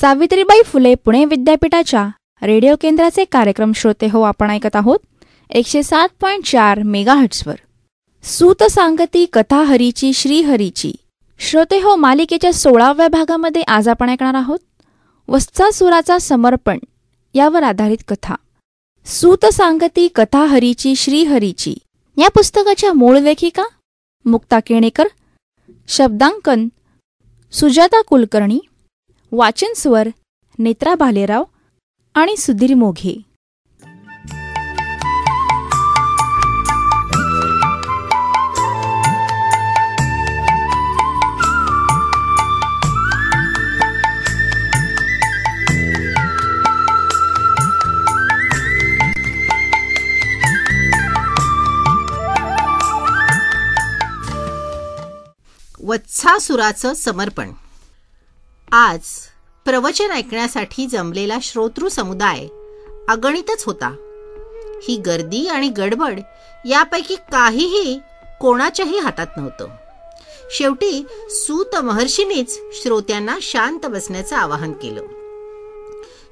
सावित्रीबाई फुले पुणे विद्यापीठाच्या रेडिओ केंद्राचे कार्यक्रम श्रोते हो आपण ऐकत आहोत. एकशे सात पॉईंट चार मेगाहट्सवर सूत सांगती कथा हरीची श्रीहरीची श्रोते हो मालिकेच्या सोळाव्या भागामध्ये आज आपण ऐकणार आहोत. वत्सासुराचा समर्पण यावर आधारित कथा. सूत सांगती कथा हरीची श्रीहरीची या पुस्तकाच्या मूळ लेखिका मुक्ता केणेकर शब्दांकन सुजाता कुलकर्णी वाचन स्वर नेत्रा भालेराव आणि सुधीर मोघे. वत्सासुराचं समर्पण. आज प्रवचन ऐकण्यासाठी जमलेला श्रोतृ समुदाय अगणितच होता. ही गर्दी आणि गडबड यापैकी काहीही कोणाच्याही हातात नव्हतं. शेवटी सूत महर्षीनेच श्रोत्यांना शांत बसण्याचं आवाहन केलं.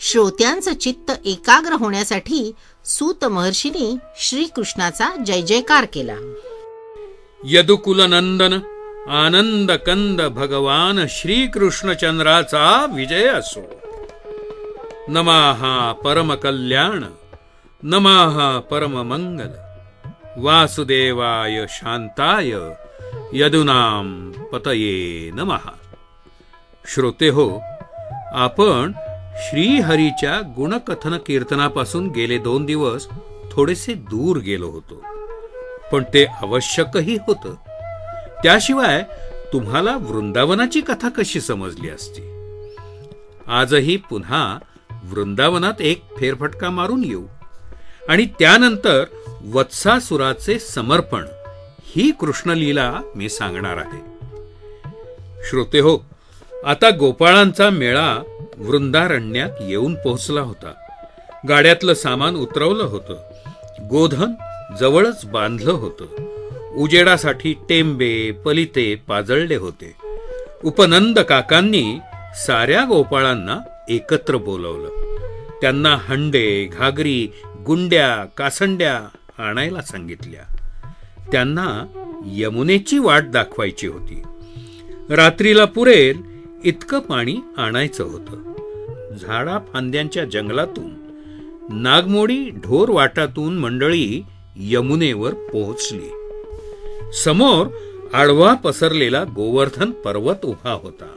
श्रोत्यांचं चित्त एकाग्र होण्यासाठी सूत महर्षीने श्रीकृष्णाचा जय जयकार केला. यदुकुलनंदन आनंद कंद भगवान श्रीकृष्णचंद्राचा विजय असो. नमाहा परम कल्याण नमाहा परम मंगल वासुदेवाय शांताय यदुनाम पतये नमहा श्रोते हो आपण श्रीहरीच्या गुणकथन कीर्तनापासून गेले दोन दिवस थोडेसे दूर गेलो होतो. पण ते आवश्यकही होतं. त्याशिवाय तुम्हाला वृंदावनाची कथा कशी समजली असती? आजही पुन्हा वृंदावनात एक फेरफटका मारून येऊ. आणि त्यानंतर वत्सासुराचे समर्पण ही कृष्णलीला मी सांगणार आहे. श्रोते हो आता गोपाळांचा मेळा वृंदारण्यात येऊन पोहोचला होता. गाड्यातलं सामान उतरवलं होतं. गोधन जवळच बांधलं होतं. उजेडासाठी टेंबे पलिते पाजळले होते. उपनंद काकांनी साऱ्या गोपाळांना एकत्र बोलवलं. त्यांना हंडे घागरी गुंड्या कासंड्या आणायला सांगितल्या. त्यांना यमुनेची वाट दाखवायची होती. रात्रीला पुरेल इतकं पाणी आणायचं होतं. झाडा फांद्यांच्या जंगलातून नागमोडी ढोर वाटातून मंडळी यमुनेवर पोहोचली. समोर आडवा पसरलेला गोवर्धन पर्वत उभा होता.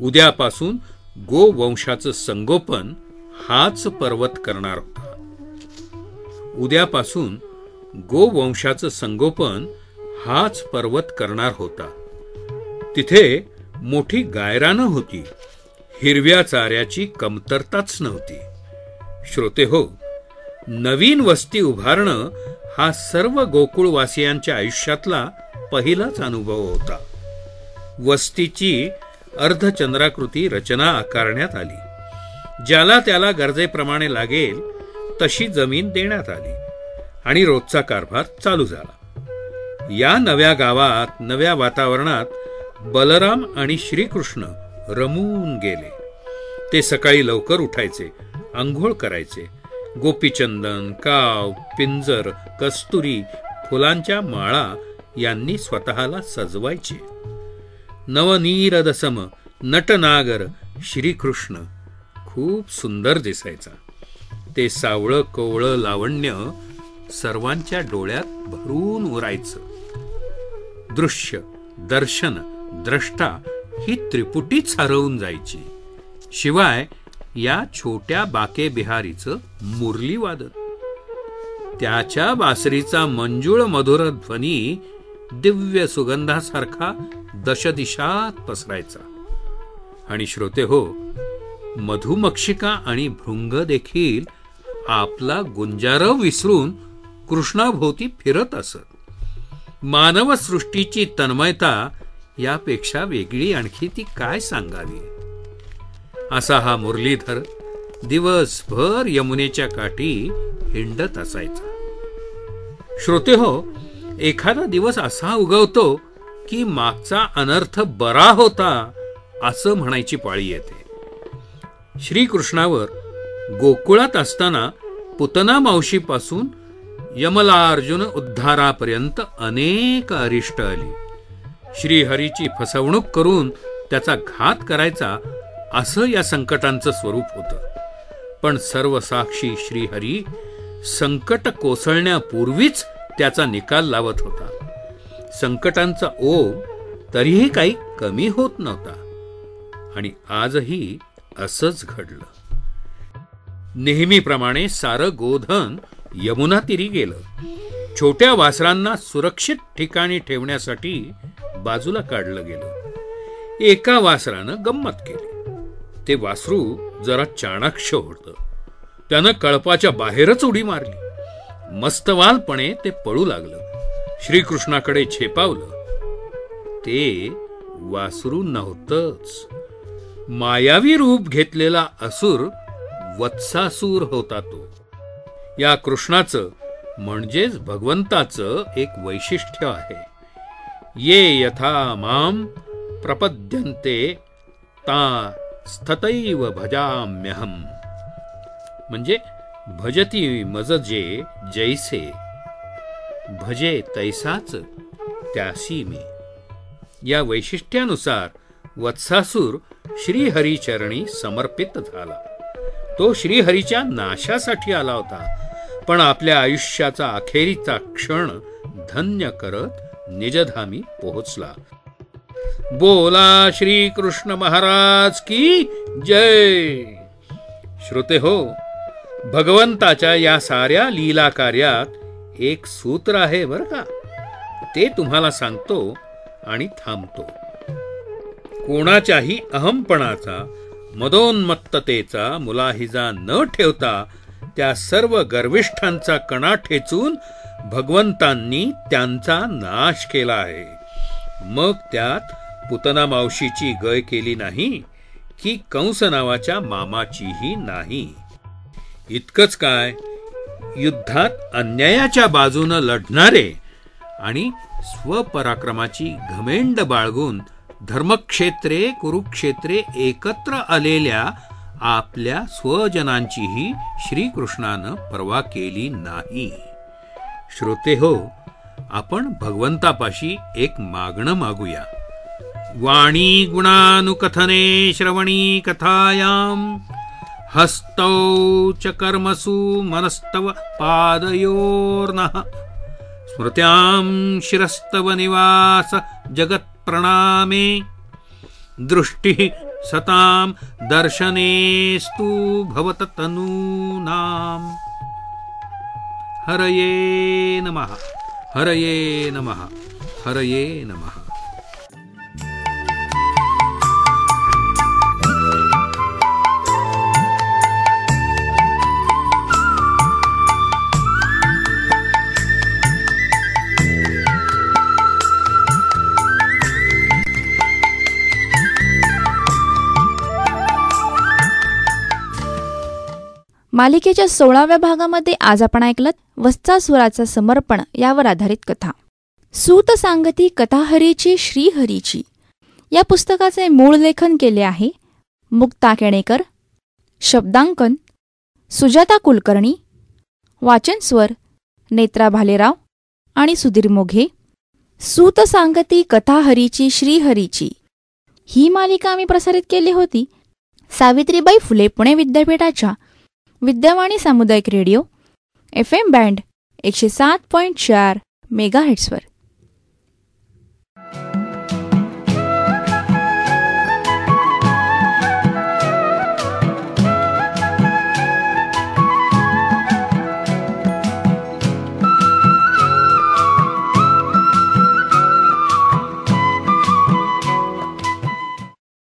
उद्यापासून गोवंशाचं संगोपन हाच पर्वत करणार होता. उद्यापासून गोवंशाचं संगोपन हाच पर्वत करणार होता. तिथे मोठी गायरानं होती. हिरव्या चाऱ्याची कमतरताच नव्हती. श्रोते हो नवीन वस्ती उभारणं हा सर्व गोकुळवासियांच्या आयुष्यातला पहिलाच अनुभव होता. वस्तीची अर्धचंद्राकृती रचना आकारण्यात आली. ज्याला त्याला गरजेप्रमाणे लागेल तशी जमीन देण्यात आली आणि रोजचा कारभार चालू झाला. या नव्या गावात नव्या वातावरणात बलराम आणि श्रीकृष्ण रमून गेले. ते सकाळी लवकर उठायचे आंघोळ करायचे गोपीचंदन काव पिंजर कस्तुरी फुलांच्या माळा यांनी स्वतःला सजवायचे. नवनीरदसम नटनागर श्रीकृष्ण. खूप सुंदर दिसायचा. ते सावळं कोवळं लावण्य सर्वांच्या डोळ्यात भरून उरायचं. दृश्य दर्शन द्रष्टा ही त्रिपुटीच हरवून जायची. शिवाय या छोट्या बाके बिहारीचं मुरली वादन. त्याच्या बासरीचा मंजुळ मधुर ध्वनी दिव्य सुगंधासारखा दशदिशात पसरायचा. आणि श्रोते हो मधुमक्षिका आणि भृंग देखील आपला गुंजारव विसरून कृष्णाभोवती फिरत असत. मानव सृष्टीची तन्मयता यापेक्षा वेगळी आणखी ती काय सांगावी? असा हा मुरलीधर दिवसभर यमुनेच्या काठी हिंडत असायचा. श्रोते हो एखादा दिवस असा उगवतो की मागचा अनर्थ बरा होता असं म्हणायची पाळी येते. श्रीकृष्णावर गोकुळात असताना पुतना मावशीपासून यमलार्जुन उद्धारापर्यंत अनेक अरिष्ट आली. श्रीहरीची फसवणूक करून त्याचा घात करायचा असं या संकटांचं स्वरूप होतं. पण सर्व साक्षी श्रीहरी संकट कोसळण्यापूर्वीच त्याचा निकाल लावत होता. संकटांचा ओघ तरीही काही कमी होत नव्हता. आणि आजही असंच घडलं. नेहमीप्रमाणे सारं गोधन यमुना तिरी गेलं. छोट्या वासरांना सुरक्षित ठिकाणी ठेवण्यासाठी बाजूला काढलं गेलं. एका वासरानं गंमत केली. ते वासरू जरा चाणाक्ष होतं. त्यानं कळपाच्या बाहेरच उडी मारली. मस्तवालपणे ते पळू लागलं. श्रीकृष्णाकडे छेपावलं. ते वासरू नव्हतंच. मायावी रूप घेतलेला असुर वत्सासूर होता तो. या कृष्णाचं म्हणजेच भगवंताचं एक वैशिष्ट्य आहे. ये यथा माम प्रपद्यन्ते ता स्थतैव भजाम्यहम। म्हणजे भजती मज जे जैसे। भजे तैसाच त्यासी मी। या वैशिष्ट्यानुसार वत्सासूर श्रीहरीचरणी समर्पित झाला। तो श्रीहरीच्या नाशासाठी आला होता पण आपल्या आयुष्याचा अखेरीचा क्षण धन्य करत निजधामी पोहोचला। बोला श्री कृष्ण महाराज की जय. श्रोते हो भगवंताच्या या साऱ्या लीला कार्यात एक सूत्र आहे बर का? ते तुम्हाला सांगतो आणि थांबतो. कोणाच्याही अहमपणाचा मदोन्मत्ततेचा मुलाहिजा न ठेवता त्या सर्व गर्विष्ठांचा कणा ठेचून भगवंतांनी त्यांचा नाश केला आहे. मग त्यात पुतना मावशीची गय केली नाही की कंस नावाच्या मामाचीही नाही. इतकंच काय युद्धात अन्यायाच्या बाजूनं लढणारे आणि स्वपराक्रमाची घमेंड बाळगून धर्मक्षेत्रे कुरुक्षेत्रे एकत्र आलेल्या आपल्या स्वजनांचीही श्रीकृष्णानं पर्वा केली नाही. श्रोते हो आपण भगवंतापाशी एक मागणं मागूया. वाणी गुणानुकथने श्रवणी कथायाम हस्तौ च कर्मसु मनस्तव पादयोर्नः। स्मृत्यां शिरस्तव निवास जगत्प्रणामे। दृष्टिः सतां दर्शनेस्तु भवततनूनाम् हरये नमः हरये नमः हरये नमः मालिकेच्या सोळाव्या भागामध्ये आज आपण ऐकलं वस्तासुराचं समर्पण यावर आधारित कथा. सूत सांगती कथाहरीची श्रीहरीची. या पुस्तकाचे मूळ लेखन केले आहे मुक्ता केणेकर शब्दांकन सुजाता कुलकर्णी वाचनस्वर नेत्रा भालेराव आणि सुधीर मोघे. सूत सांगती कथाहरीची श्रीहरीची. ही मालिका आम्ही प्रसारित केली होती सावित्रीबाई फुले पुणे विद्यापीठाच्या विद्यावाणी सामुदायिक रेडिओ एफ एम बँड एकशे सात पॉईंट चार मेगा हेट्सवर